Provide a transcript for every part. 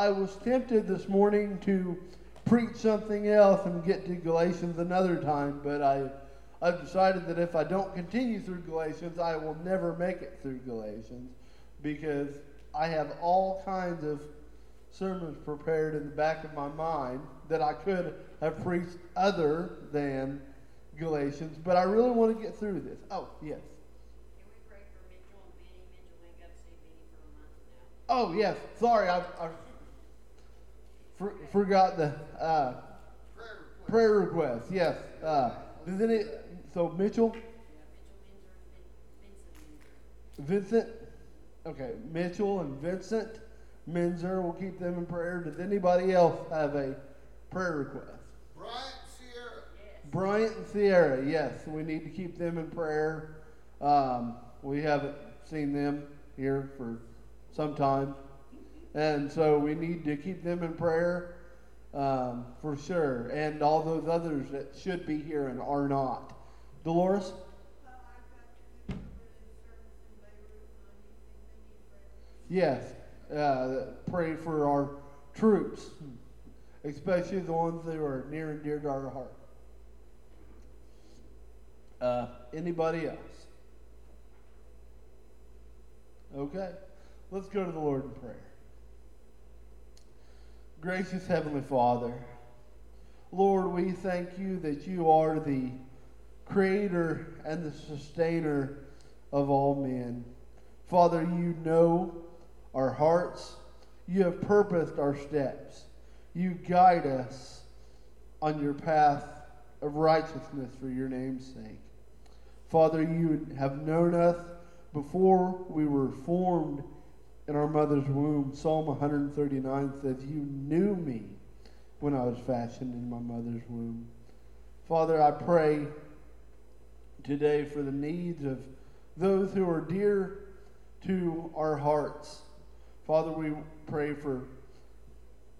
I was tempted this morning to preach something else and get to Galatians another time, but I, I've decided that if I don't continue through Galatians, I will never make it through Galatians because I have all kinds of sermons prepared in the back of my mind that I could have preached other than Galatians, but I really want to get through this. Oh, yes. Can we pray for Mitchell and Benny? Mitchell ain't got to see Benny for a month now. Oh, yes. Sorry, I, I for, forgot the uh, prayer request. Yes. Uh, does any, so Mitchell, Yeah, Mitchell Minzer and Vin- Vincent Vincent, okay, Mitchell and Vincent Menzer. we'll keep them in prayer. Does anybody else have a prayer request? Bryant Sierra. Bryant and Sierra, yes, we need to keep them in prayer. Um, we haven't seen them here for some time, and so we need to keep them in prayer um, for sure. And all those others that should be here and are not. Dolores, yes, uh, pray for our troops, especially the ones that are near and dear to our heart. Uh, anybody else? Okay, let's go to the Lord in prayer. Gracious Heavenly Father, Lord, we thank you that you are the creator and the sustainer of all men. Father, you know our hearts. You have purposed our steps. You guide us on your path of righteousness for your name's sake. Father, you have known us before we were formed in our mother's womb. Psalm 139 says, You knew me when I was fashioned in my mother's womb. Father, I pray today for the needs of those who are dear to our hearts. Father, we pray for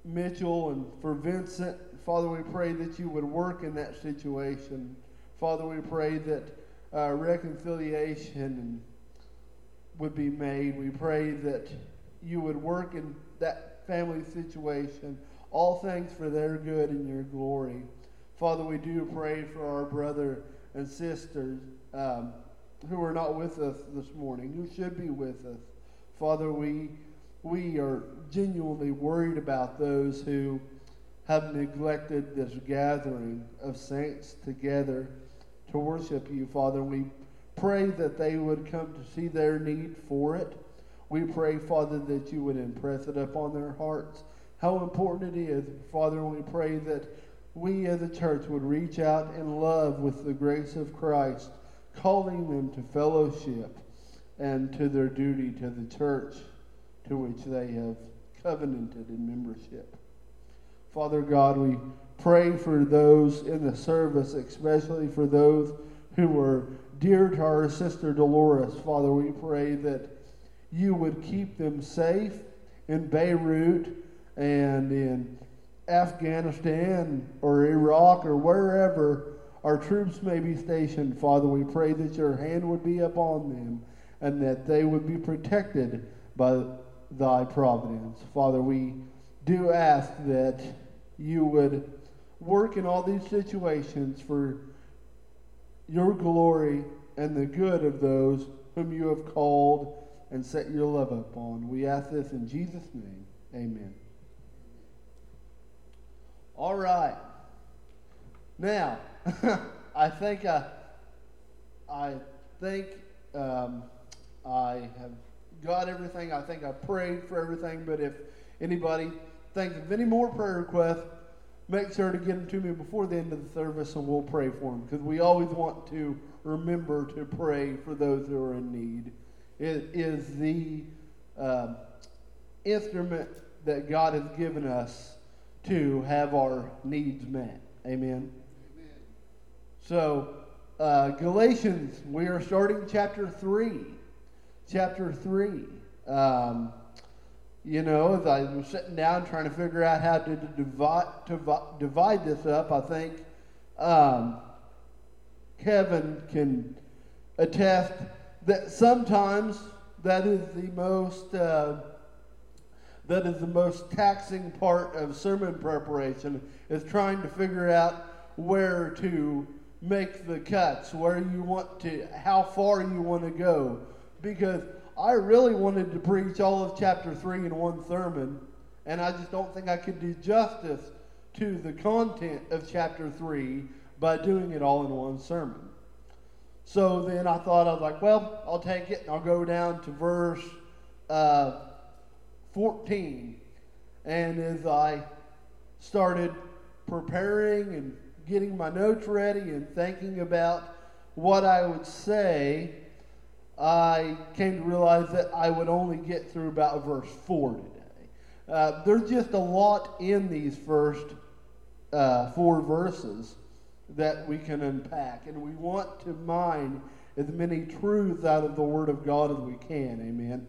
Mitchell and for Vincent. Father, we pray that you would work in that situation. Father, we pray that uh, reconciliation would be made. We pray that you would work in that family situation, all things for their good and your glory. Father, we do pray for our brother and sisters um, who are not with us this morning, who should be with us. Father, we we are genuinely worried about those who have neglected this gathering of saints together to worship you, Father. We pray that they would come to see their need for it. We pray, Father, that you would impress it upon their hearts how important it is, Father, we pray that we as a church would reach out in love with the grace of Christ, calling them to fellowship and to their duty to the church to which they have covenanted in membership. Father God, we pray for those in the service, especially for those who are dear to our sister Dolores. Father, we pray that you would keep them safe in Beirut and in Afghanistan or Iraq or wherever our troops may be stationed. Father, we pray that your hand would be upon them and that they would be protected by thy providence. Father, we do ask that you would work in all these situations for your glory and the good of those whom you have called and set your love upon. We ask this in Jesus' name. Amen. All right. Now, I think I, I think um, I have got everything. I think I prayed for everything. But if anybody thinks of any more prayer requests, make sure to get them to me before the end of the service, and we'll pray for them because we always want to remember to pray for those who are in need. It is the um, instrument that God has given us to have our needs met. Amen. Amen. So, uh, Galatians, we are starting chapter 3. Chapter 3. Um, you know, as I was sitting down trying to figure out how to divide, to divide this up, I think um, Kevin can attest that sometimes that is the most uh, that is the most taxing part of sermon preparation is trying to figure out where to make the cuts, where you want to, how far you want to go. Because I really wanted to preach all of chapter 3 in one sermon, and I just don't think I could do justice to the content of chapter 3 by doing it all in one sermon. So then I thought, I was like, well, I'll take it and I'll go down to verse uh, 14. And as I started preparing and getting my notes ready and thinking about what I would say, I came to realize that I would only get through about verse 4 today. Uh, there's just a lot in these first uh, four verses that we can unpack, and we want to mine as many truths out of the Word of God as we can. Amen.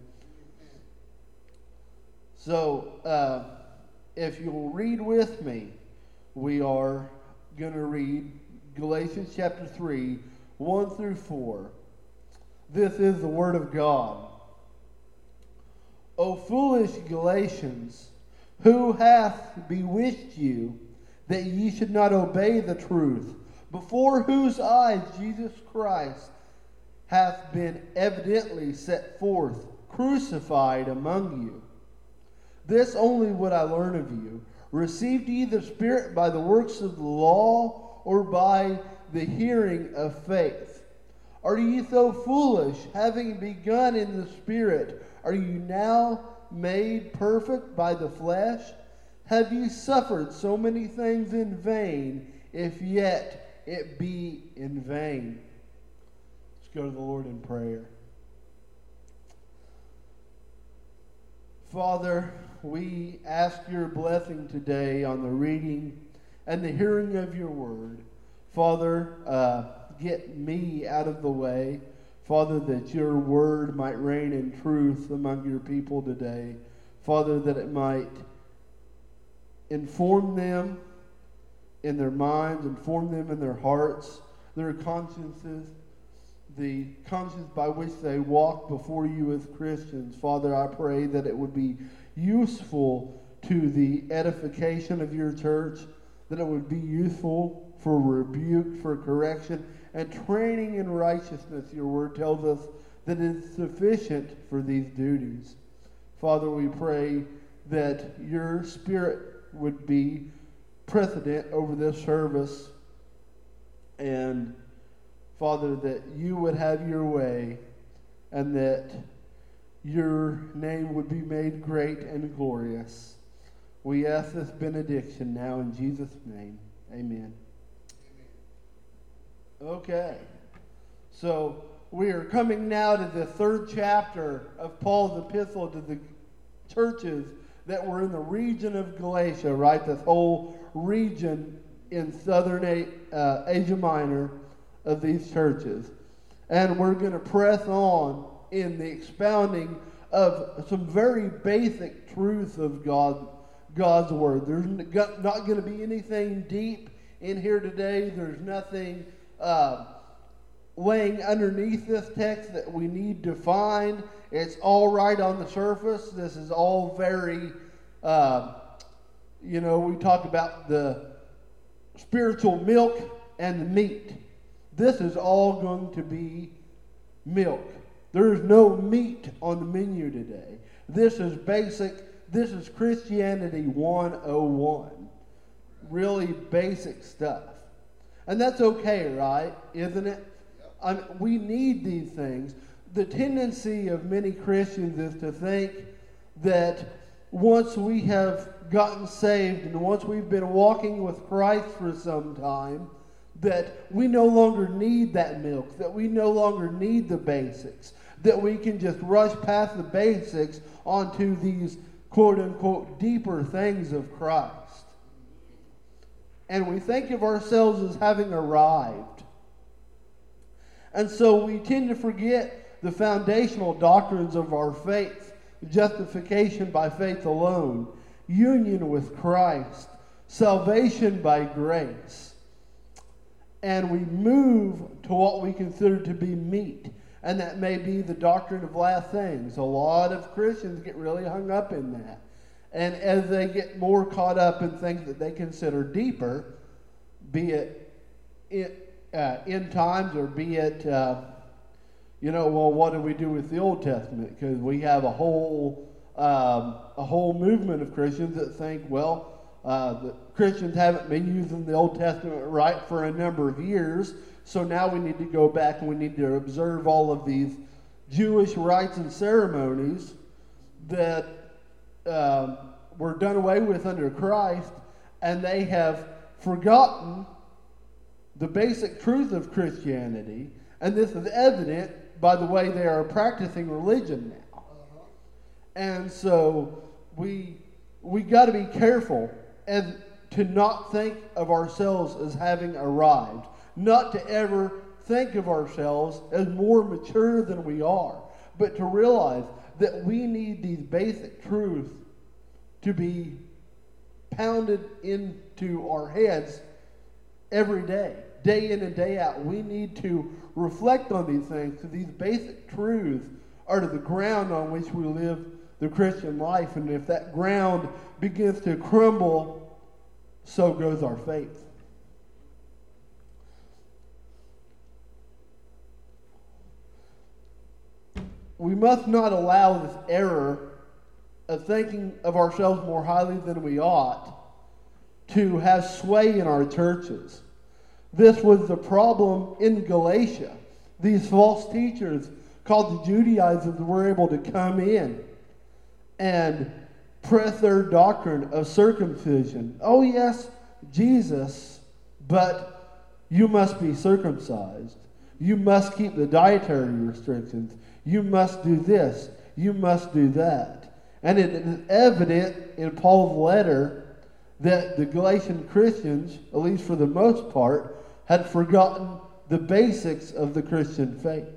So, uh, if you'll read with me, we are going to read Galatians chapter 3, 1 through 4. This is the Word of God. O foolish Galatians, who hath bewitched you that ye should not obey the truth, before whose eyes Jesus Christ hath been evidently set forth, crucified among you? This only would I learn of you. Received ye the Spirit by the works of the law, or by the hearing of faith? Are ye so foolish, having begun in the Spirit? Are you now made perfect by the flesh? Have ye suffered so many things in vain, if yet it be in vain? Let's go to the Lord in prayer. Father, we ask your blessing today on the reading and the hearing of your word. Father, uh, get me out of the way. Father, that your word might reign in truth among your people today. Father, that it might inform them in their minds, inform them in their hearts, their consciences, the conscience by which they walk before you as Christians. Father, I pray that it would be useful to the edification of your church, that it would be useful for rebuke, for correction, and training in righteousness. Your word tells us that is sufficient for these duties. Father, we pray that your spirit would be precedent over this service and Father, that you would have your way and that your name would be made great and glorious. We ask this benediction now in Jesus' name. Amen. Okay. So we are coming now to the third chapter of Paul's epistle to the churches that were in the region of Galatia, right? This whole region in southern uh, Asia Minor of these churches. And we're going to press on in the expounding of some very basic truths of God, God's Word. There's not going to be anything deep in here today. There's nothing uh, laying underneath this text that we need to find. It's all right on the surface. This is all very, uh, you know, we talk about the spiritual milk and the meat. This is all going to be milk. There is no meat on the menu today. This is basic, this is Christianity 101. Really basic stuff. And that's okay, right? Isn't it? I mean, we need these things. The tendency of many Christians is to think that once we have gotten saved and once we've been walking with Christ for some time, that we no longer need that milk, that we no longer need the basics, that we can just rush past the basics onto these quote unquote deeper things of Christ. And we think of ourselves as having arrived. And so we tend to forget the foundational doctrines of our faith justification by faith alone, union with Christ, salvation by grace. And we move to what we consider to be meat and that may be the doctrine of last things. A lot of Christians get really hung up in that. And as they get more caught up in things that they consider deeper, be it in, uh, in times or be it, uh, you know, well, what do we do with the Old Testament? Because we have a whole um, a whole movement of Christians that think, well, uh, the Christians haven't been using the Old Testament right for a number of years, so now we need to go back and we need to observe all of these Jewish rites and ceremonies that um, were done away with under Christ, and they have forgotten the basic truth of Christianity, and this is evident by the way they are practicing religion now. And so we we got to be careful and to not think of ourselves as having arrived, not to ever think of ourselves as more mature than we are, but to realize that we need these basic truths to be pounded into our heads every day, day in and day out. We need to reflect on these things because these basic truths are the ground on which we live the Christian life. And if that ground begins to crumble, so goes our faith. We must not allow this error of thinking of ourselves more highly than we ought to have sway in our churches. This was the problem in Galatia. These false teachers, called the Judaizers, were able to come in and press their doctrine of circumcision. Oh, yes, Jesus, but you must be circumcised. You must keep the dietary restrictions. You must do this. You must do that. And it is evident in Paul's letter that the Galatian Christians, at least for the most part, had forgotten the basics of the Christian faith.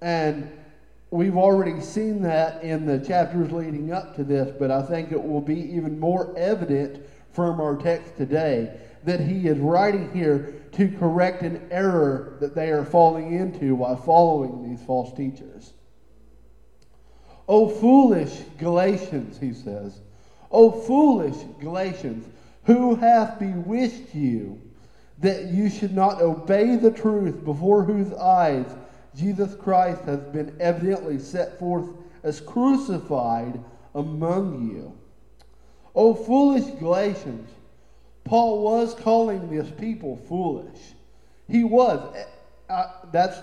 And we've already seen that in the chapters leading up to this, but I think it will be even more evident from our text today that he is writing here to correct an error that they are falling into while following these false teachers. O foolish Galatians, he says, O foolish Galatians, who hath bewitched you that you should not obey the truth before whose eyes Jesus Christ has been evidently set forth as crucified among you? O foolish Galatians, Paul was calling this people foolish. He was. Uh, that's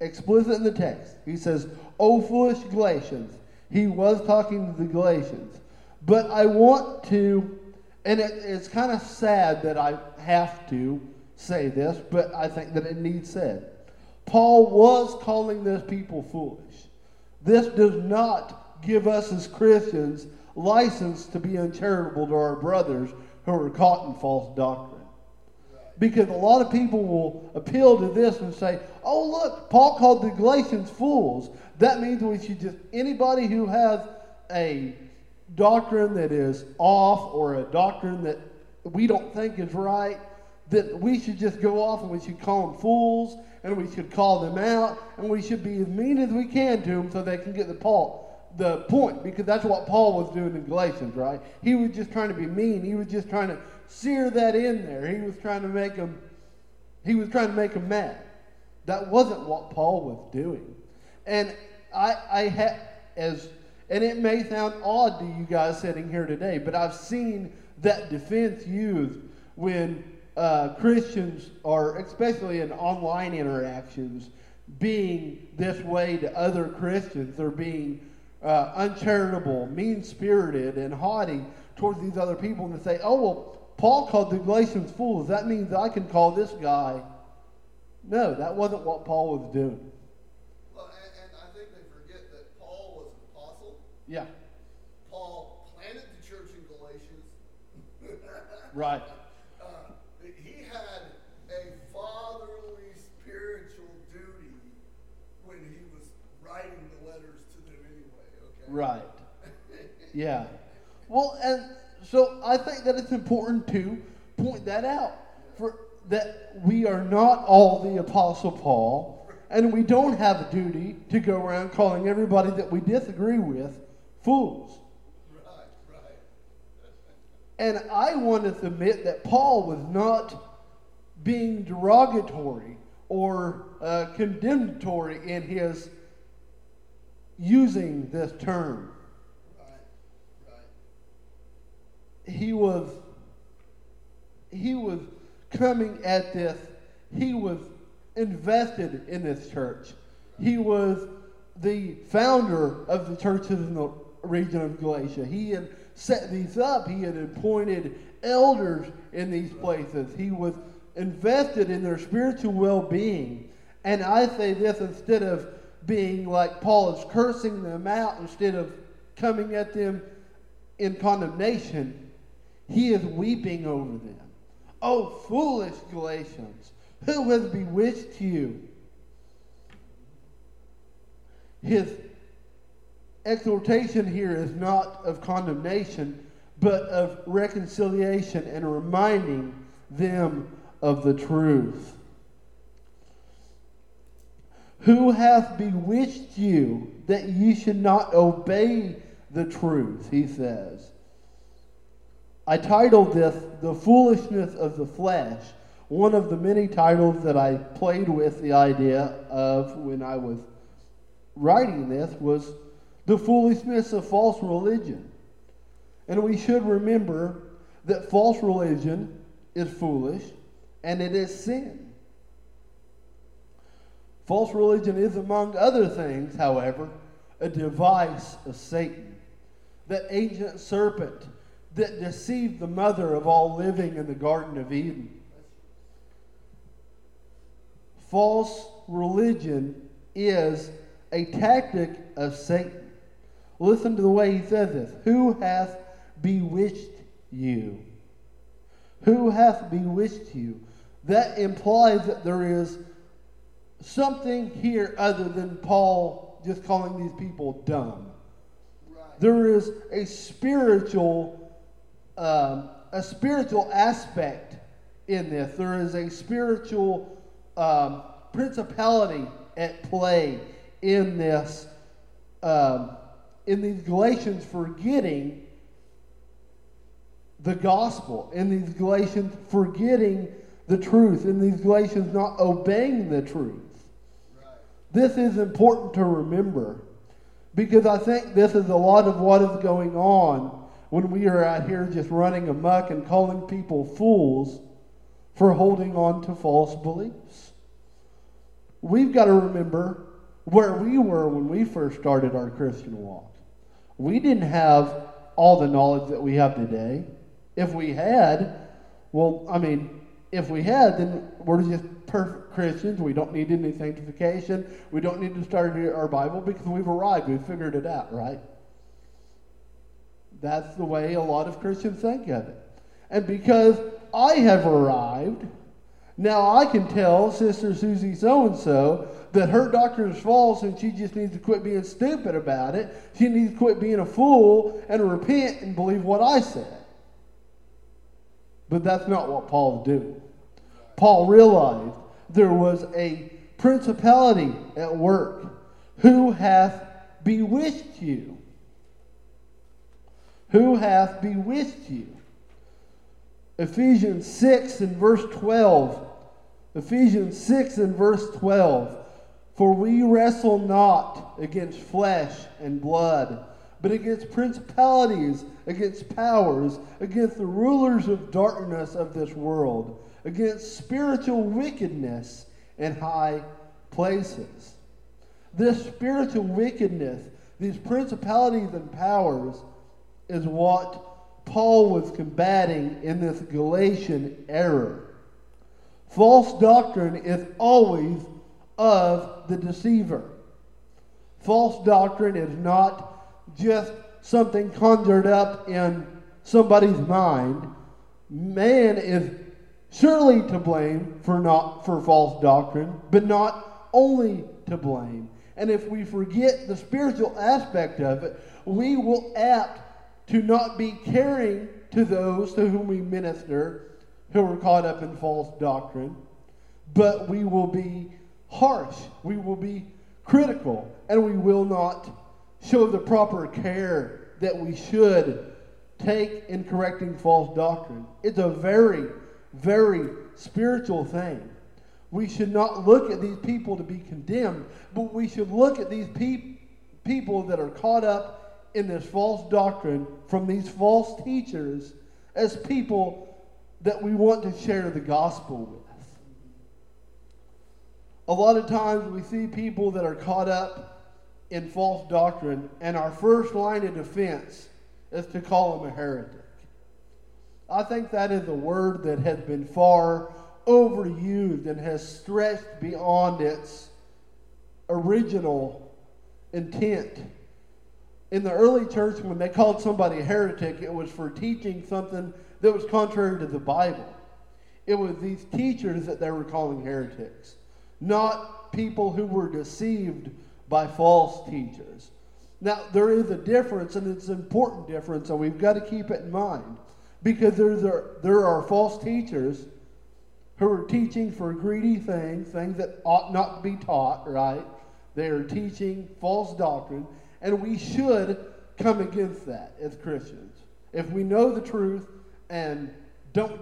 explicit in the text. He says, O foolish Galatians. He was talking to the Galatians. But I want to, and it, it's kind of sad that I have to say this, but I think that it needs said. Paul was calling this people foolish. This does not give us as Christians license to be uncharitable to our brothers who are caught in false doctrine. Because a lot of people will appeal to this and say, oh, look, Paul called the Galatians fools. That means we should just, anybody who has a doctrine that is off or a doctrine that we don't think is right, that we should just go off and we should call them fools and we should call them out and we should be as mean as we can to them so they can get the Paul the point because that's what Paul was doing in Galatians, right? He was just trying to be mean. He was just trying to sear that in there. He was trying to make them he was trying to make them mad. That wasn't what Paul was doing. And I I had as and it may sound odd to you guys sitting here today, but I've seen that defense used when uh, Christians are, especially in online interactions, being this way to other Christians. They're being uh, uncharitable, mean spirited, and haughty towards these other people, and they say, oh, well, Paul called the Galatians fools. That means I can call this guy. No, that wasn't what Paul was doing. Well, and, and I think they forget that Paul was an apostle. Yeah, Paul planted the church in Galatians. right. Uh, he had a fatherly spiritual duty when he was writing the letters to them anyway, okay? Right. Yeah. Well, and so I think that it's important to point that out for that we are not all the apostle Paul and we don't have a duty to go around calling everybody that we disagree with fools. Right, right. And I want to submit that Paul was not being derogatory or uh, condemnatory in his using this term. He was he was coming at this. He was invested in this church. He was the founder of the churches in the region of Galatia. He had set these up. He had appointed elders in these places. He was invested in their spiritual well being. And I say this instead of being like Paul is cursing them out, instead of coming at them in condemnation, he is weeping over them. Oh, foolish Galatians, who has bewitched you? His exhortation here is not of condemnation, but of reconciliation and reminding them of the truth. Who hath bewitched you that ye should not obey the truth? He says. I titled this The Foolishness of the Flesh. One of the many titles that I played with the idea of when I was writing this was The Foolishness of False Religion. And we should remember that false religion is foolish and it is sin. False religion is, among other things, however, a device of Satan, that ancient serpent that deceived the mother of all living in the Garden of Eden. False religion is a tactic of Satan. Listen to the way he says this Who hath bewitched you? Who hath bewitched you? That implies that there is something here other than Paul just calling these people dumb. Right. There is a spiritual, um, a spiritual aspect in this. There is a spiritual um, principality at play in this, um, in these Galatians forgetting the gospel, in these Galatians forgetting the truth, in these Galatians not obeying the truth. This is important to remember because I think this is a lot of what is going on when we are out here just running amuck and calling people fools for holding on to false beliefs. We've got to remember where we were when we first started our Christian walk. We didn't have all the knowledge that we have today. If we had, well, I mean, if we had, then we're just perfect Christians. We don't need any sanctification. We don't need to study our Bible because we've arrived. We've figured it out, right? That's the way a lot of Christians think of it. And because I have arrived, now I can tell Sister Susie so and so that her doctrine is false and she just needs to quit being stupid about it. She needs to quit being a fool and repent and believe what I said. But that's not what Paul did. Paul realized there was a principality at work. Who hath bewitched you? Who hath bewitched you? Ephesians 6 and verse 12. Ephesians 6 and verse 12. For we wrestle not against flesh and blood, but against principalities, against powers, against the rulers of darkness of this world, against spiritual wickedness in high places. This spiritual wickedness, these principalities and powers, is what Paul was combating in this Galatian error. False doctrine is always of the deceiver. False doctrine is not just something conjured up in somebody's mind. Man is surely to blame for not for false doctrine, but not only to blame. And if we forget the spiritual aspect of it, we will apt to not be caring to those to whom we minister who are caught up in false doctrine, but we will be harsh, we will be critical, and we will not show the proper care that we should take in correcting false doctrine. It's a very, very spiritual thing. We should not look at these people to be condemned, but we should look at these pe- people that are caught up in this false doctrine from these false teachers as people that we want to share the gospel with. A lot of times we see people that are caught up in false doctrine, and our first line of defense is to call them a heretic. I think that is a word that has been far overused and has stretched beyond its original intent. In the early church, when they called somebody a heretic, it was for teaching something that was contrary to the Bible. It was these teachers that they were calling heretics, not people who were deceived by false teachers. Now, there is a difference, and it's an important difference, and we've got to keep it in mind. Because there's a, there are false teachers who are teaching for greedy things, things that ought not to be taught, right? They are teaching false doctrine, and we should come against that as Christians. If we know the truth and don't,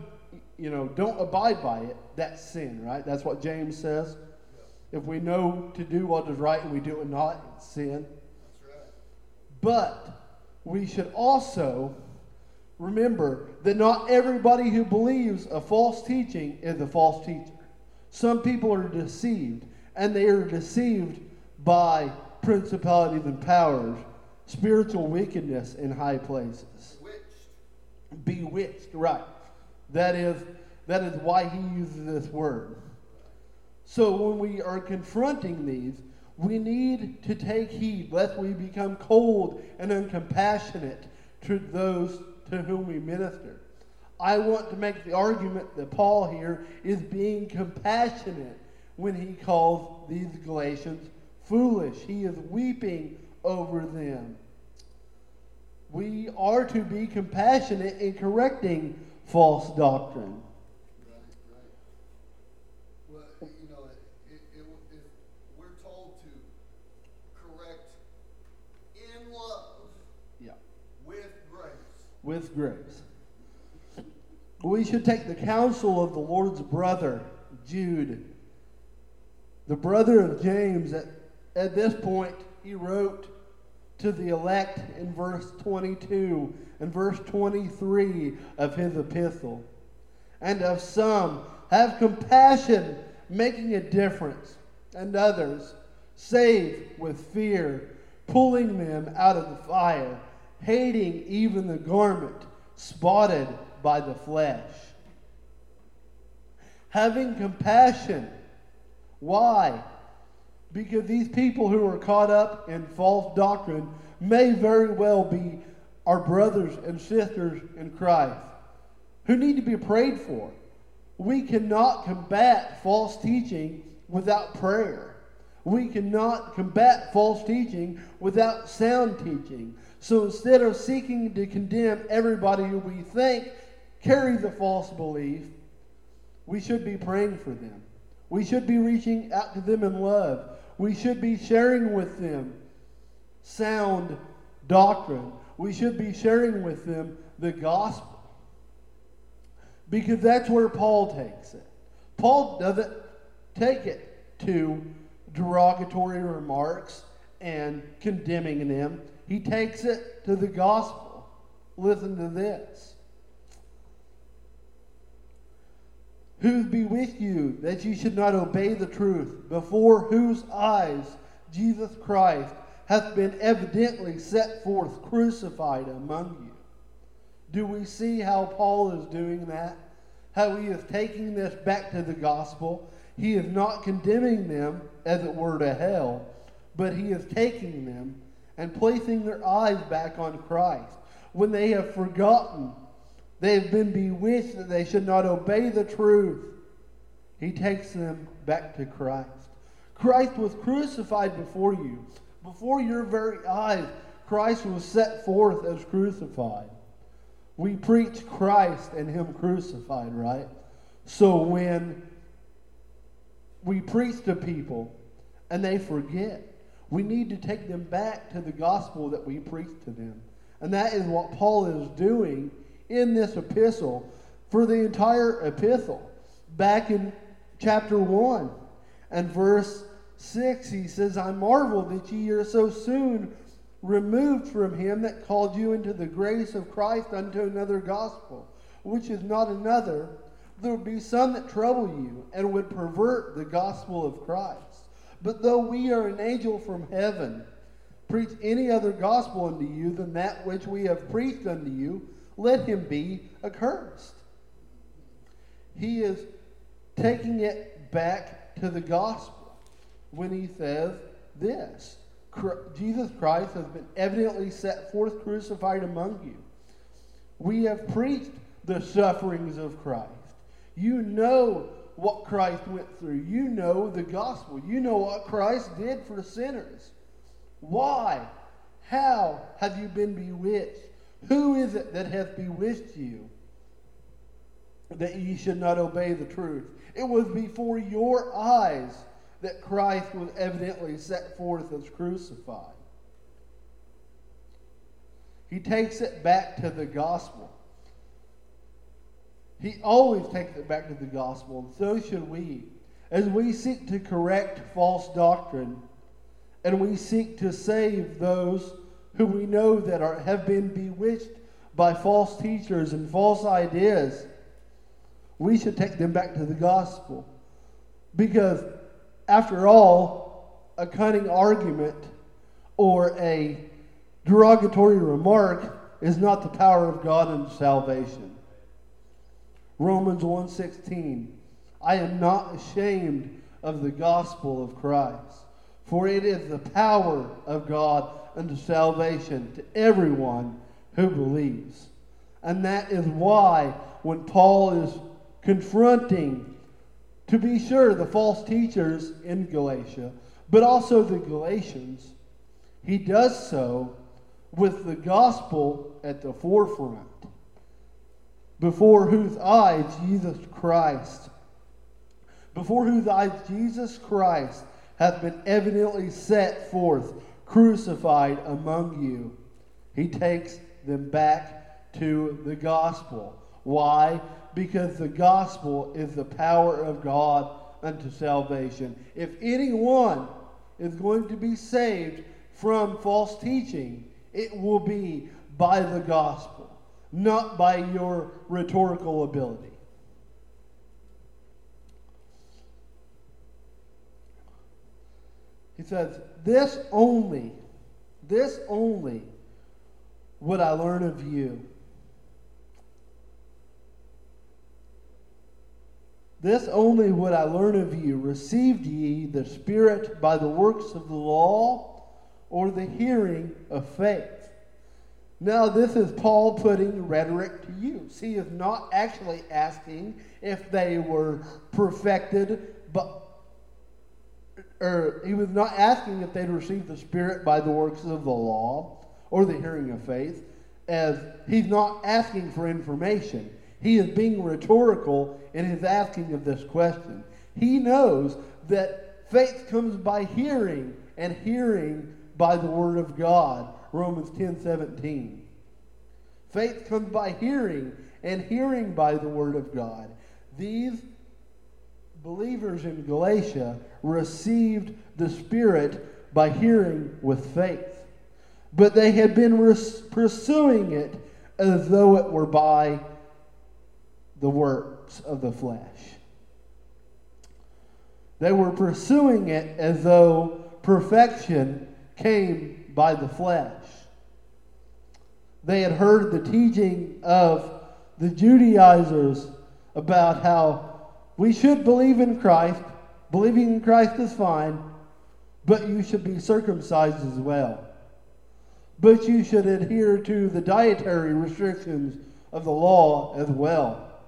you know, don't abide by it, that's sin, right? That's what James says. If we know to do what is right and we do it not, it's sin. Right. But we should also remember that not everybody who believes a false teaching is a false teacher. Some people are deceived, and they are deceived by principalities and powers, spiritual wickedness in high places. Bewitched. Bewitched, right. That is, that is why he uses this word. So when we are confronting these, we need to take heed lest we become cold and uncompassionate to those to whom we minister. I want to make the argument that Paul here is being compassionate when he calls these Galatians foolish. He is weeping over them. We are to be compassionate in correcting false doctrine. Right, right. Well, you know, it, it, it, if we're told to correct in love Yeah. with grace. with grace. We should take the counsel of the Lord's brother, Jude, the brother of James. At, at this point, he wrote to the elect in verse 22 and verse 23 of his epistle. And of some, have compassion, making a difference, and others, save with fear, pulling them out of the fire, hating even the garment spotted by the flesh. Having compassion. Why? Because these people who are caught up in false doctrine may very well be our brothers and sisters in Christ who need to be prayed for. We cannot combat false teaching without prayer. We cannot combat false teaching without sound teaching. So instead of seeking to condemn everybody who we think carries a false belief, we should be praying for them. We should be reaching out to them in love. We should be sharing with them sound doctrine. We should be sharing with them the gospel. Because that's where Paul takes it. Paul doesn't take it to derogatory remarks and condemning them. He takes it to the gospel. Listen to this. Who be with you that ye should not obey the truth, before whose eyes Jesus Christ hath been evidently set forth crucified among you? Do we see how Paul is doing that? How he is taking this back to the gospel. He is not condemning them, as it were, to hell, but he is taking them and placing their eyes back on Christ. When they have forgotten, they have been bewitched that they should not obey the truth, he takes them back to Christ. Christ was crucified before you. Before your very eyes, Christ was set forth as crucified. We preach Christ and Him crucified, right? So when we preach to people and they forget, we need to take them back to the gospel that we preach to them And that is what Paul is doing in this epistle for the entire epistle. Back in chapter 1 and verse 6, he says, I marvel that ye are so soon removed from him that called you into the grace of Christ unto another gospel, which is not another. There would be some that trouble you and would pervert the gospel of Christ. But though we are an angel from heaven, preach any other gospel unto you than that which we have preached unto you, let him be accursed. He is taking it back to the gospel when he says this Jesus Christ has been evidently set forth crucified among you. We have preached the sufferings of Christ. You know what Christ went through. You know the gospel. You know what Christ did for sinners. Why? How have you been bewitched? Who is it that hath bewitched you that ye should not obey the truth? It was before your eyes that Christ was evidently set forth as crucified. He takes it back to the gospel. He always takes it back to the gospel, and so should we. As we seek to correct false doctrine, and we seek to save those who we know that are, have been bewitched by false teachers and false ideas, we should take them back to the gospel. Because, after all, a cunning argument or a derogatory remark is not the power of God unto salvation. Romans 1:16 I am not ashamed of the gospel of Christ for it is the power of God unto salvation to everyone who believes. And that is why when Paul is confronting to be sure the false teachers in Galatia, but also the Galatians, he does so with the gospel at the forefront before whose eyes Jesus Christ, before whose eyes Jesus Christ hath been evidently set forth, crucified among you. He takes them back to the gospel. Why? Because the gospel is the power of God unto salvation. If anyone is going to be saved from false teaching, it will be by the gospel not by your rhetorical ability. He says, This only, this only would I learn of you. This only would I learn of you. Received ye the Spirit by the works of the law or the hearing of faith? Now, this is Paul putting rhetoric to use. He is not actually asking if they were perfected, but or he was not asking if they'd received the Spirit by the works of the law or the hearing of faith, as he's not asking for information. He is being rhetorical in his asking of this question. He knows that faith comes by hearing, and hearing by the Word of God. Romans 10 17. Faith comes by hearing, and hearing by the Word of God. These believers in Galatia received the Spirit by hearing with faith. But they had been res- pursuing it as though it were by the works of the flesh. They were pursuing it as though perfection came by the flesh. They had heard the teaching of the Judaizers about how we should believe in Christ. Believing in Christ is fine, but you should be circumcised as well. But you should adhere to the dietary restrictions of the law as well.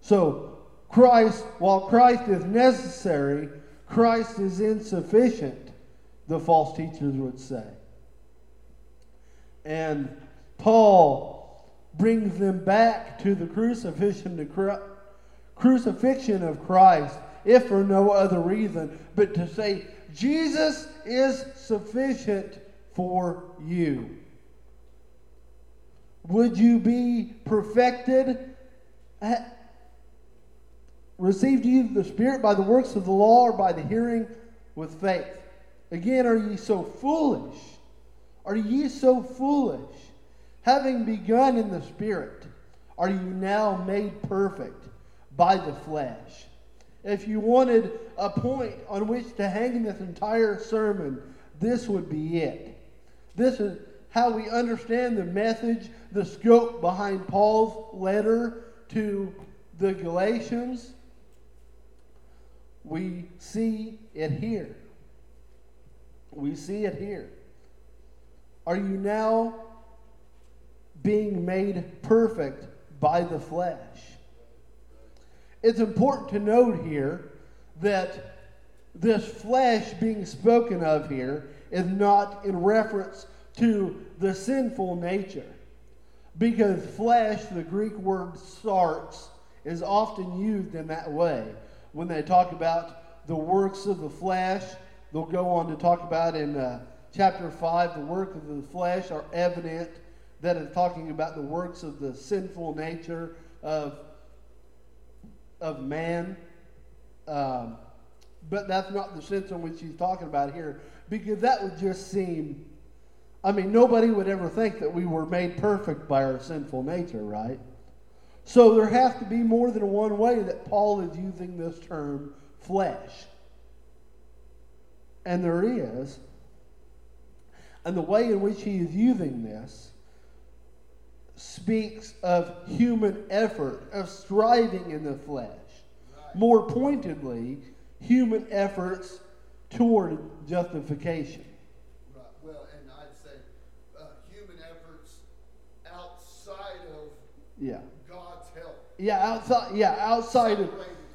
So, Christ, while Christ is necessary, Christ is insufficient the false teachers would say. And Paul brings them back to the crucifixion, to crucifixion of Christ, if for no other reason, but to say, Jesus is sufficient for you. Would you be perfected? Received ye the Spirit by the works of the law or by the hearing with faith? Again, are ye so foolish? Are ye so foolish? Having begun in the Spirit, are you now made perfect by the flesh? If you wanted a point on which to hang this entire sermon, this would be it. This is how we understand the message, the scope behind Paul's letter to the Galatians. We see it here. We see it here. Are you now being made perfect by the flesh? It's important to note here that this flesh being spoken of here is not in reference to the sinful nature. Because flesh, the Greek word sarx, is often used in that way. When they talk about the works of the flesh, they'll go on to talk about in uh, chapter 5 the works of the flesh are evident. That is talking about the works of the sinful nature of, of man. Um, but that's not the sense in which he's talking about here, because that would just seem. I mean, nobody would ever think that we were made perfect by our sinful nature, right? So there has to be more than one way that Paul is using this term flesh. And there is. And the way in which he is using this speaks of human effort, of striving in the flesh. Right. More pointedly, human efforts toward justification. Right. Well, and I'd say uh, human efforts outside of Yeah. God's help. Yeah, outside yeah, outside of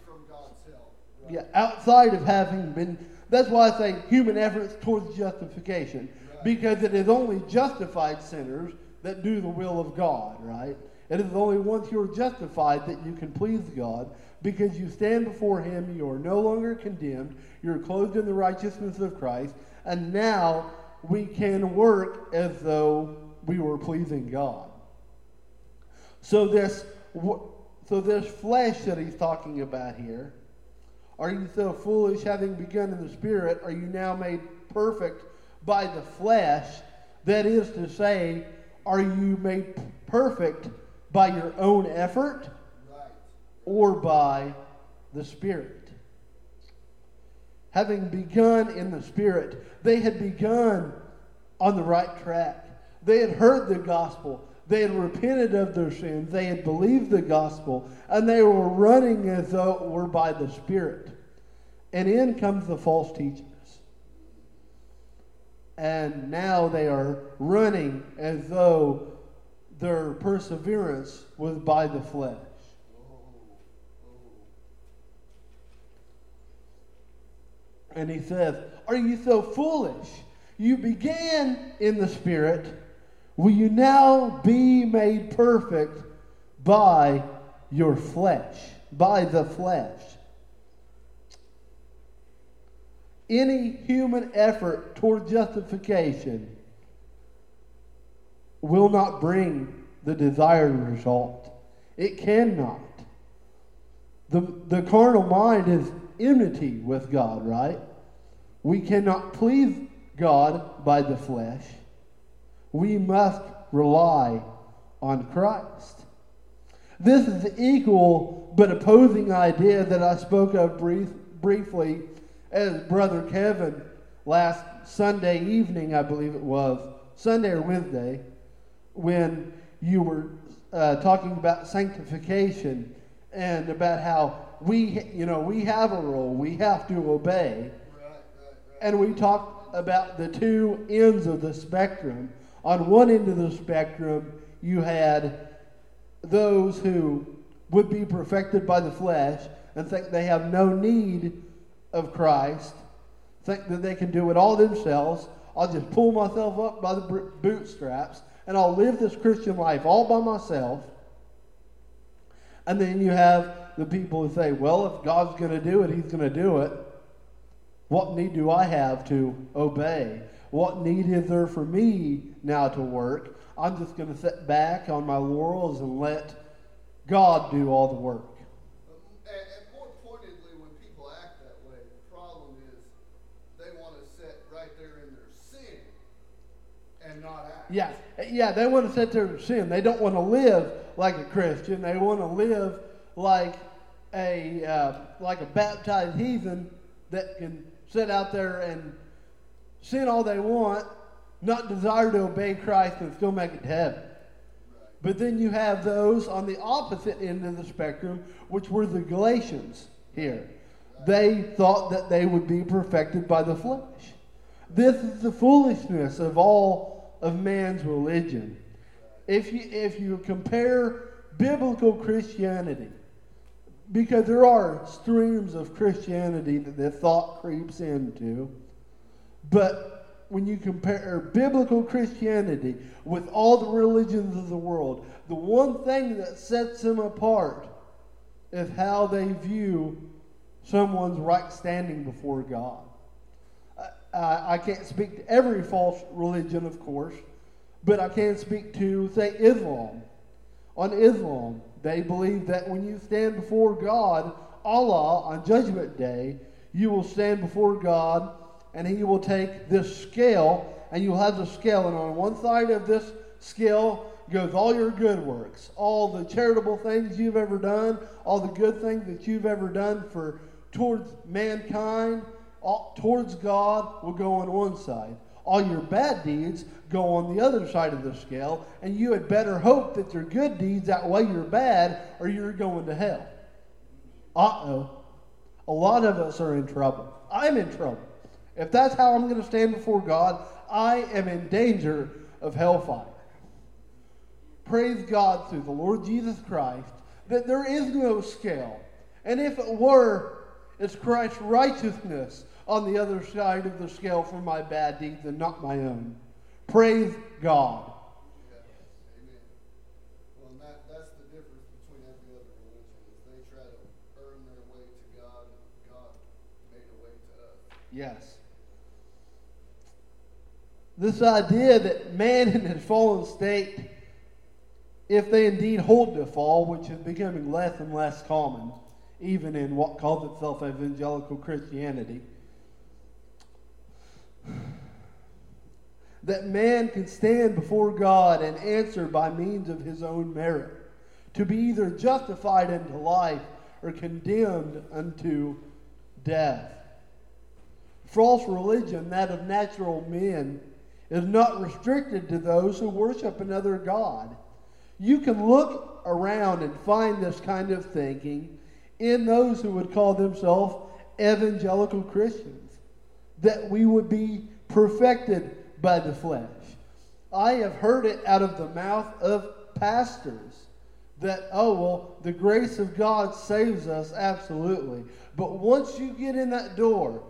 from God's help. Right. yeah, outside of having been that's why I say human efforts towards justification. Because it is only justified sinners that do the will of God, right? It is only once you're justified that you can please God because you stand before Him, you are no longer condemned, you're clothed in the righteousness of Christ, and now we can work as though we were pleasing God. So this, so this flesh that he's talking about here, are you so foolish, having begun in the Spirit, are you now made perfect by the flesh? That is to say, are you made perfect by your own effort Right. or by the Spirit? Having begun in the Spirit, they had begun on the right track. They had heard the gospel. They had repented of their sins. They had believed the gospel. And they were running as though it were by the Spirit. And in comes the false teachers. And now they are running as though their perseverance was by the flesh. And he says, Are you so foolish? You began in the Spirit. Will you now be made perfect by your flesh? By the flesh. Any human effort toward justification will not bring the desired result. It cannot. The, the carnal mind is enmity with God, right? We cannot please God by the flesh. We must rely on Christ. This is the equal but opposing idea that I spoke of brief, briefly as Brother Kevin last Sunday evening, I believe it was, Sunday or Wednesday, when you were uh, talking about sanctification and about how we, you know, we have a role, we have to obey. Right, right, right. And we talked about the two ends of the spectrum. On one end of the spectrum, you had those who would be perfected by the flesh and think they have no need of Christ, think that they can do it all themselves. I'll just pull myself up by the bootstraps and I'll live this Christian life all by myself. And then you have the people who say, well, if God's going to do it, He's going to do it. What need do I have to obey? What need is there for me now to work? I'm just going to sit back on my laurels and let God do all the work. Um, And, and more pointedly, when people act that way, the problem is they want to sit right there in their sin and not act. Yeah, yeah, they want to sit there and sin. They don't want to live like a Christian. They want to live like a uh, like a baptized heathen that can sit out there and sin all they want, not desire to obey Christ and still make it to heaven. But then you have those on the opposite end of the spectrum, which were the Galatians here. They thought that they would be perfected by the flesh. This is the foolishness of all of man's religion. If you, if you compare biblical Christianity, because there are streams of Christianity that the thought creeps into, but when you compare biblical Christianity with all the religions of the world, the one thing that sets them apart is how they view someone's right standing before God. I, I can't speak to every false religion, of course, but I can speak to, say, Islam. On Islam, they believe that when you stand before God, Allah, on Judgment Day, you will stand before God and He will take this scale and you'll have the scale, and on one side of this scale goes all your good works, all the charitable things you've ever done, all the good things that you've ever done for towards mankind, all, towards God will go on one side. All your bad deeds go on the other side of the scale, and you had better hope that your good deeds outweigh your bad, or you're going to hell. Uh oh. A lot of us are in trouble. I'm in trouble. If that's how I'm going to stand before God, I am in danger of hellfire. Praise God through the Lord Jesus Christ that there is no scale. And if it were, it's Christ's righteousness on the other side of the scale for my bad deeds and not my own. Praise God. Yes. Amen. Well, and that, that's the difference between every other religion is they try to earn their way to God, and God made a way to us. Yes. This idea that man in his fallen state, if they indeed hold to fall, which is becoming less and less common, even in what calls itself evangelical Christianity, that man can stand before God and answer by means of his own merit, to be either justified unto life or condemned unto death. False religion, that of natural men, is not restricted to those who worship another God. You can look around and find this kind of thinking in those who would call themselves evangelical Christians, that we would be perfected by the flesh. I have heard it out of the mouth of pastors that, oh, well, the grace of God saves us, absolutely. But once you get in that door,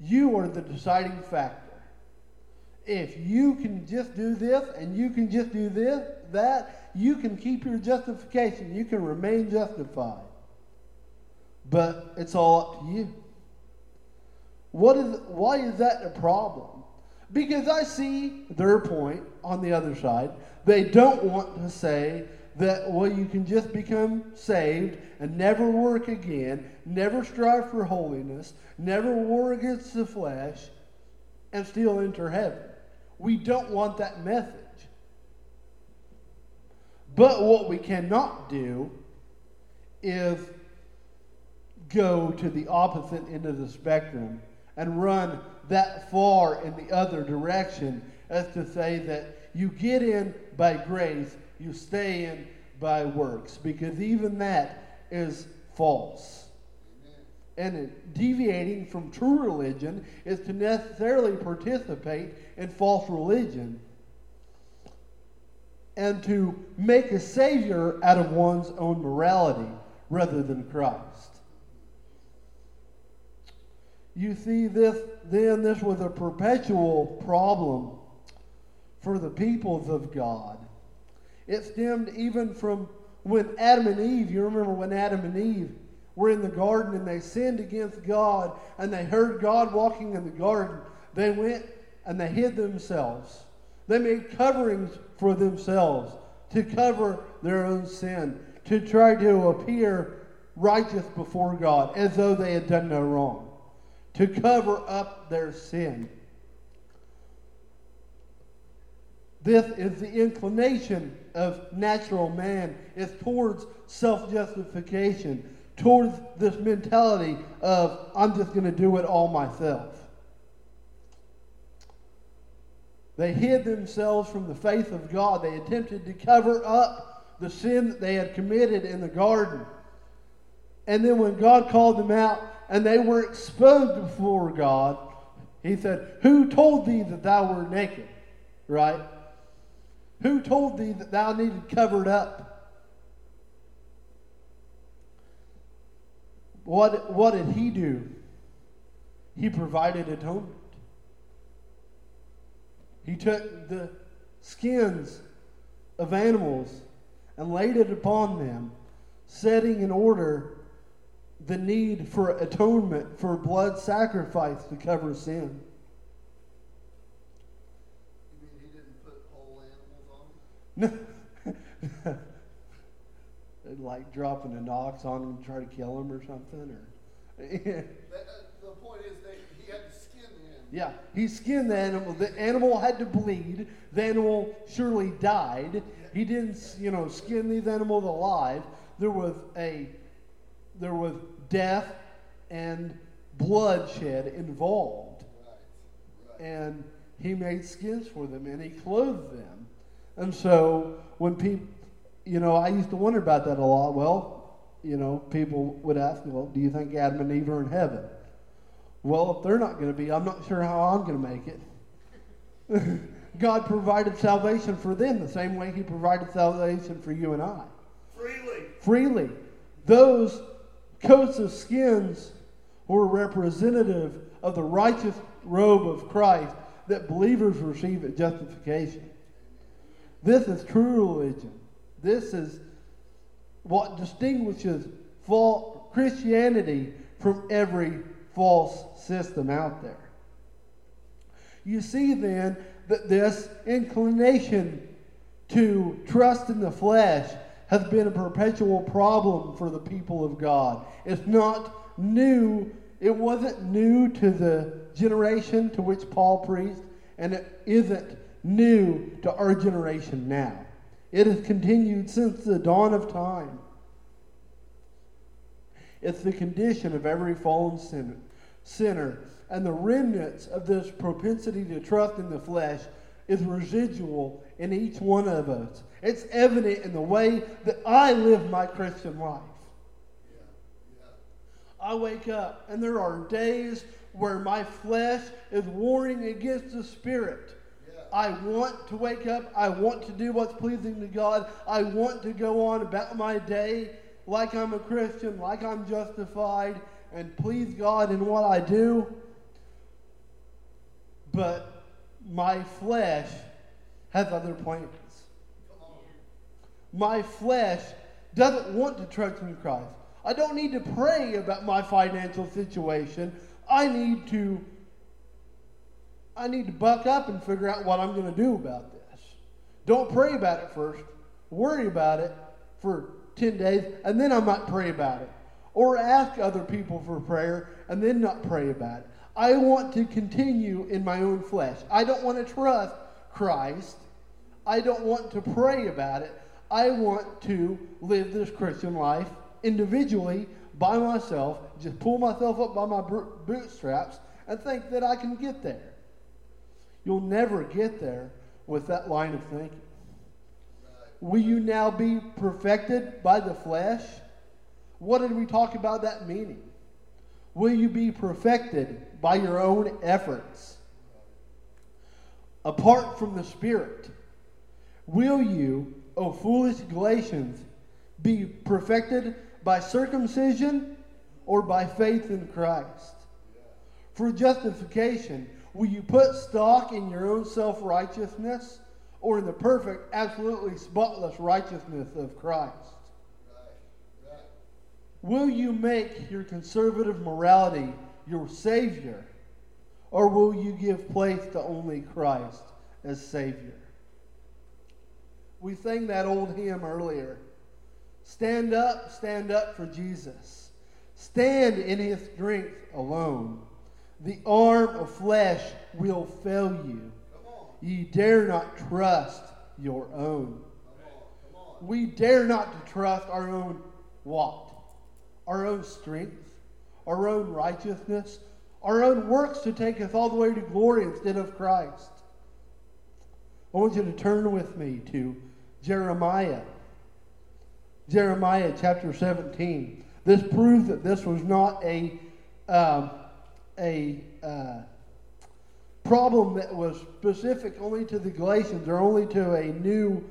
you are the deciding factor. If you can just do this and you can just do this, that, you can keep your justification. You can remain justified. But it's all up to you. What is, why is that a problem? Because I see their point on the other side. They don't want to say that, well, you can just become saved and never work again, never strive for holiness, never war against the flesh, and still enter heaven. We don't want that message. But what we cannot do is go to the opposite end of the spectrum and run that far in the other direction as to say that you get in by grace, you stay in by works, because even that is false. And deviating from true religion is to necessarily participate in false religion and to make a savior out of one's own morality rather than Christ. You see, this then this was a perpetual problem for the peoples of God. It stemmed even from when Adam and Eve, you remember when Adam and Eve were in the garden and they sinned against God and they heard God walking in the garden. They went and they hid themselves. They made coverings for themselves, to cover their own sin, to try to appear righteous before God as though they had done no wrong, to cover up their sin. This is the inclination of natural man, is towards self-justification, towards this mentality of I'm just going to do it all myself. They hid themselves from the faith of God. They attempted to cover up the sin that they had committed in the garden. And then when God called them out and they were exposed before God, He said, Who told thee that thou were naked? Right? Who told thee that thou needed covered up? What, what did he do? He provided atonement. He took the skins of animals and laid it upon them, setting in order the need for atonement, for blood sacrifice to cover sin. You mean he didn't put whole animals on them? like dropping an ox on him to try to kill him or something, or That, uh, the point is that he had to skin the animal. yeah, he skinned the animal. The animal had to bleed. The animal surely died. He didn't, you know, skin these animals alive. There was a, there was death and bloodshed involved, Right. Right. and he made skins for them and he clothed them. And so when people, you know, I used to wonder about that a lot. Well, you know, people would ask, me, well, do you think Adam and Eve are in heaven? Well, if they're not going to be, I'm not sure how I'm going to make it. God provided salvation for them the same way He provided salvation for you and I. Freely. Freely. Those coats of skins were representative of the righteous robe of Christ that believers receive at justification. This is true religion. This is what distinguishes Christianity from every false system out there. You see then that this inclination to trust in the flesh has been a perpetual problem for the people of God. It's not new, it wasn't new to the generation to which Paul preached, and it isn't new to our generation now. It has continued since the dawn of time. It's the condition of every fallen sinner, sinner. And the remnants of this propensity to trust in the flesh is residual in each one of us. It's evident in the way that I live my Christian life. I wake up and there are days where my flesh is warring against the spirit. Yeah. I want to wake up. I want to do what's pleasing to God. I want to go on about my day like I'm a Christian, like I'm justified, and please God in what I do. But my flesh has other plans. My flesh doesn't want to trust in Christ. I don't need to pray about my financial situation. I need to I need to buck up and figure out what I'm going to do about this. Don't pray about it first. Worry about it for 10 days and then I might pray about it. Or ask other people for prayer and then not pray about it. I want to continue in my own flesh. I don't want to trust Christ. I don't want to pray about it. I want to live this Christian life individually by myself, just pull myself up by my bootstraps and think that I can get there. You'll never get there with that line of thinking. Will you now be perfected by the flesh? What did we talk about that meaning? Will you be perfected by your own efforts? Apart from the Spirit, will you, O foolish Galatians, be perfected by circumcision or by faith in Christ? For justification, will you put stock in your own self righteousness or in the perfect, absolutely spotless righteousness of Christ? Will you make your conservative morality your Savior, or will you give place to only Christ as Savior? We sang that old hymn earlier. Stand up, stand up for Jesus. Stand in his strength alone. The arm of flesh will fail you. Ye dare not trust your own. We dare not to trust our own what? Our own strength, our own righteousness, our own works to take us all the way to glory instead of Christ. I want you to turn with me to Jeremiah. Jeremiah chapter 17. This proves that this was not a, um, a uh, problem that was specific only to the Galatians or only to a new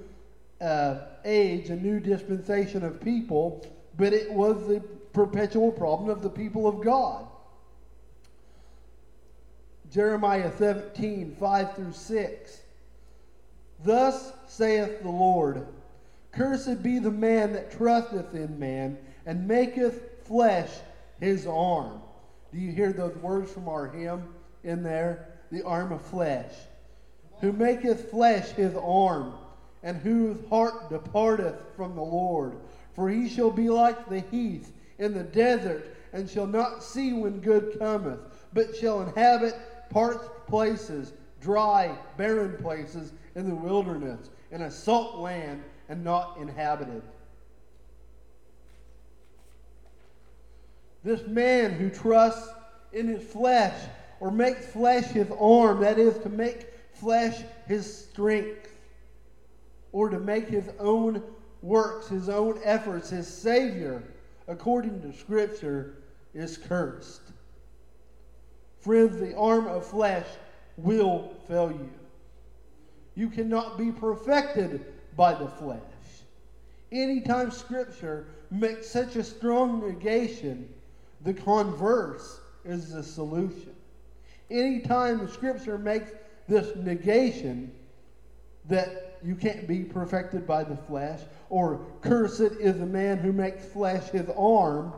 uh, age, a new dispensation of people, but it was the perpetual problem of the people of God. Jeremiah 17, 5 through 6. Thus saith the Lord Cursed be the man that trusteth in man and maketh flesh his arm. Do you hear those words from our hymn in there? The arm of flesh. Who maketh flesh his arm, and whose heart departeth from the Lord. For he shall be like the heath in the desert, and shall not see when good cometh, but shall inhabit parched places, dry, barren places in the wilderness, in a salt land and not inhabited. This man who trusts in his flesh or makes flesh his arm, that is, to make flesh his strength, or to make his own works, his own efforts, his Savior, according to Scripture, is cursed. Friends, the arm of flesh will fail you. You cannot be perfected by the flesh. Anytime Scripture makes such a strong negation, the converse is the solution. Anytime Scripture makes this negation that you can't be perfected by the flesh, or cursed is the man who makes flesh his arm,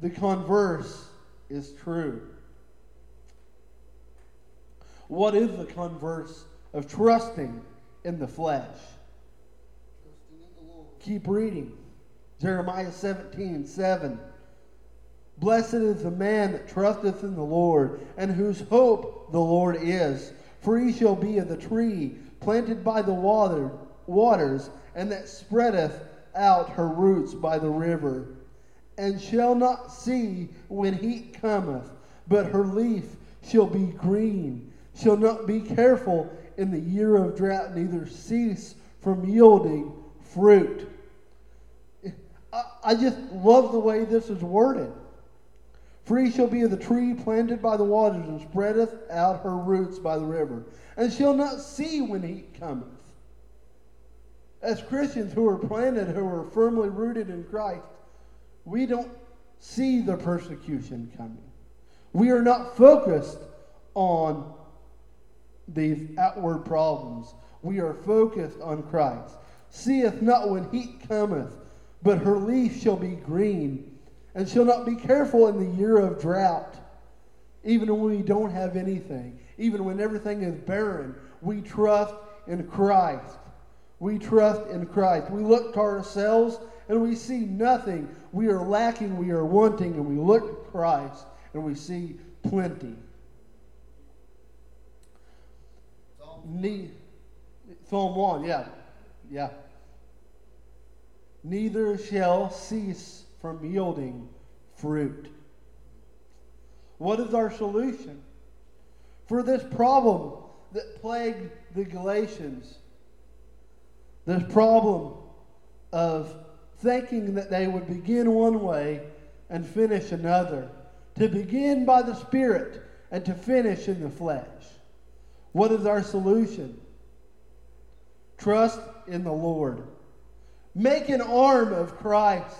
the converse is true. What is the converse of trusting in the flesh? Keep reading. Jeremiah 17, 7. Blessed is the man that trusteth in the Lord, and whose hope the Lord is. For he shall be of the tree planted by the water, waters, and that spreadeth out her roots by the river, and shall not see when heat cometh, but her leaf shall be green, shall not be careful in the year of drought, neither cease from yielding fruit. I, just love the way this is worded. For he shall be the tree planted by the waters, and spreadeth out her roots by the river, and shall not see when heat cometh. As Christians who are planted, who are firmly rooted in Christ, we don't see the persecution coming. We are not focused on these outward problems. We are focused on Christ. Seeth not when heat cometh, but her leaf shall be green and shall not be careful in the year of drought. Even when we don't have anything, even when everything is barren, we trust in Christ. We trust in Christ. We look to ourselves and we see nothing. We are lacking, we are wanting, and we look to Christ and we see plenty. Psalm Ne- Psalm 1, yeah. Yeah. Neither shall cease from yielding fruit. What is our solution for this problem that plagued the Galatians? This problem of thinking that they would begin one way and finish another, to begin by the Spirit and to finish in the flesh. What is our solution? Trust in the Lord. Make an arm of Christ.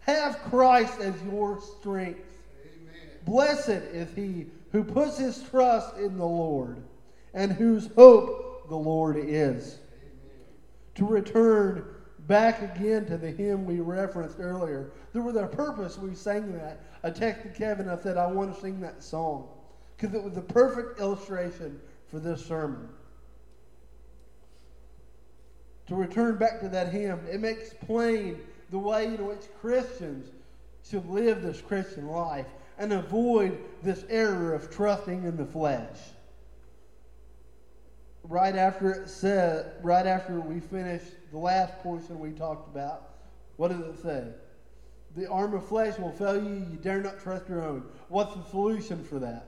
Have Christ as your strength. Amen. Blessed is he who puts his trust in the Lord and whose hope the Lord is. To return back again to the hymn we referenced earlier, there was a purpose we sang that. I texted Kevin, I said, I want to sing that song because it was the perfect illustration for this sermon. to return back to that hymn, it makes plain the way in which Christians should live this Christian life and avoid this error of trusting in the flesh. Right after it said, right after we finished the last portion we talked about, what does it say? The arm of flesh will fail you, you dare not trust your own. What's the solution for that?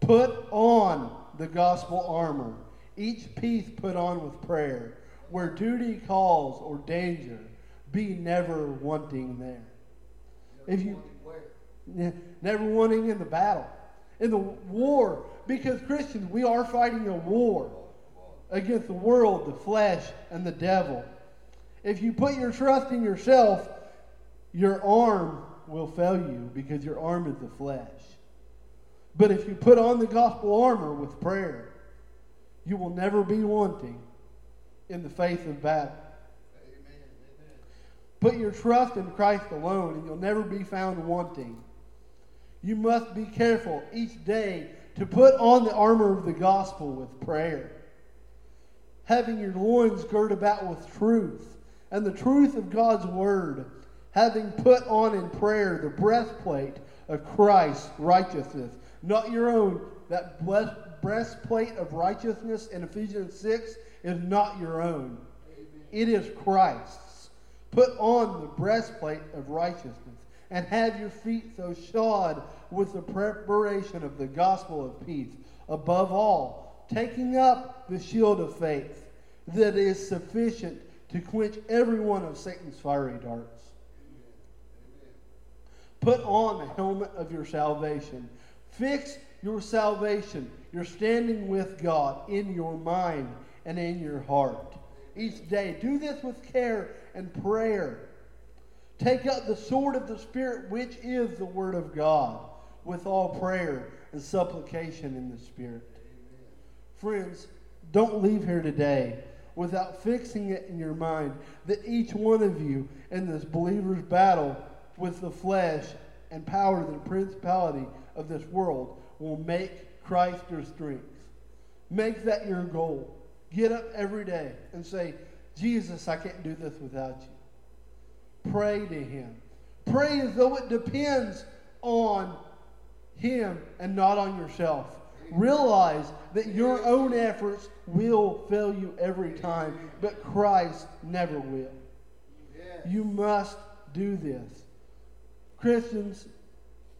Put on the gospel armor, each piece put on with prayer. Where duty calls or danger, be never wanting there. If you never wanting in the battle, in the war, because Christians, we are fighting a war against the world, the flesh, and the devil. If you put your trust in yourself, your arm will fail you because your arm is the flesh. But if you put on the gospel armor with prayer, you will never be wanting in the faith of battle. Amen. Put your trust in Christ alone, and you'll never be found wanting. You must be careful each day to put on the armor of the gospel with prayer, having your loins girt about with truth and the truth of God's word, having put on in prayer the breastplate of Christ's righteousness, not your own. That breastplate of righteousness in Ephesians 6 is not your own, it is Christ's. Put on the breastplate of righteousness and have your feet so shod with the preparation of the gospel of peace. Above all, taking up the shield of faith that is sufficient to quench every one of Satan's fiery darts. Put on the helmet of your salvation. Fix your salvation, your standing with God in your mind and in your heart each day. Do this with care and prayer. Take up the sword of the Spirit, which is the Word of God, with all prayer and supplication in the Spirit. Friends, don't leave here today without fixing it in your mind that each one of you in this believer's battle with the flesh and power, of the principality of this world, will make Christ your strength. Make that your goal. Get up every day and say, Jesus, I can't do this without you. Pray to Him. Pray as though it depends on Him and not on yourself. Realize that your own efforts will fail you every time, but Christ never will. You must do this. Christians,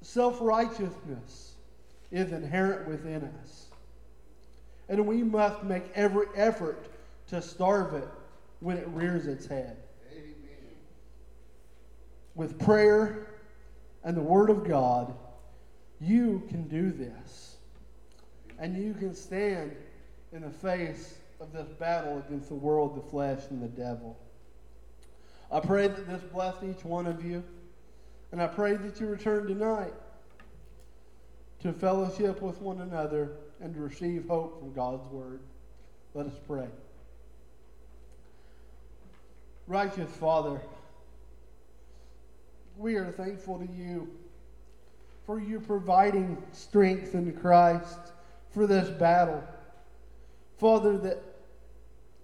self righteousness is inherent within us. And we must make every effort to starve it when it rears its head. Amen. With prayer and the Word of God, you can do this. And you can stand in the face of this battle against the world, the flesh, and the devil. I pray that this bless each one of you. And I pray that you return tonight to fellowship with one another and to receive hope from God's word. Let us pray. Righteous Father, we are thankful to you for you providing strength in Christ for this battle. Father, that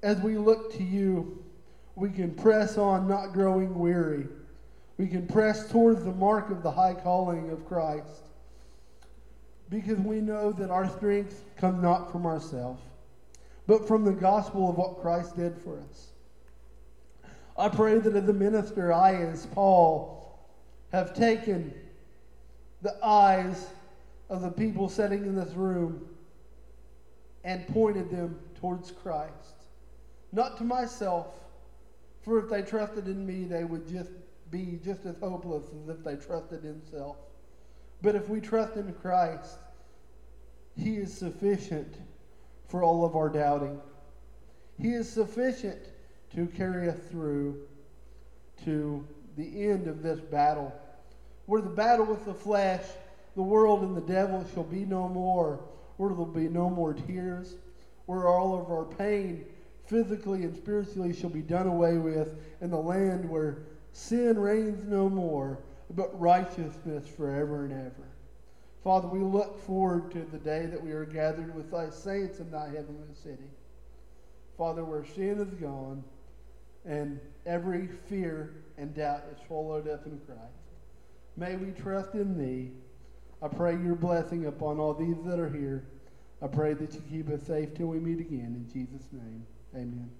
as we look to you, we can press on, not growing weary. We can press towards the mark of the high calling of Christ because we know that our strength comes not from ourselves, but from the gospel of what Christ did for us. I pray that as a minister, I, as Paul, have taken the eyes of the people sitting in this room and pointed them towards Christ. Not to myself, for if they trusted in me, they would just be just as hopeless as if they trusted in self. But if we trust in Christ, He is sufficient for all of our doubting. He is sufficient to carry us through to the end of this battle. Where the battle with the flesh, the world, and the devil shall be no more, where there'll be no more tears, where all of our pain, physically and spiritually, shall be done away with, in the land where sin reigns no more, but righteousness forever and ever. Father, we look forward to the day that we are gathered with thy saints in thy heavenly city. Father, where sin is gone and every fear and doubt is swallowed up in Christ. May we trust in Thee. I pray your blessing upon all these that are here. I pray that you keep us safe till we meet again. In Jesus' name, amen.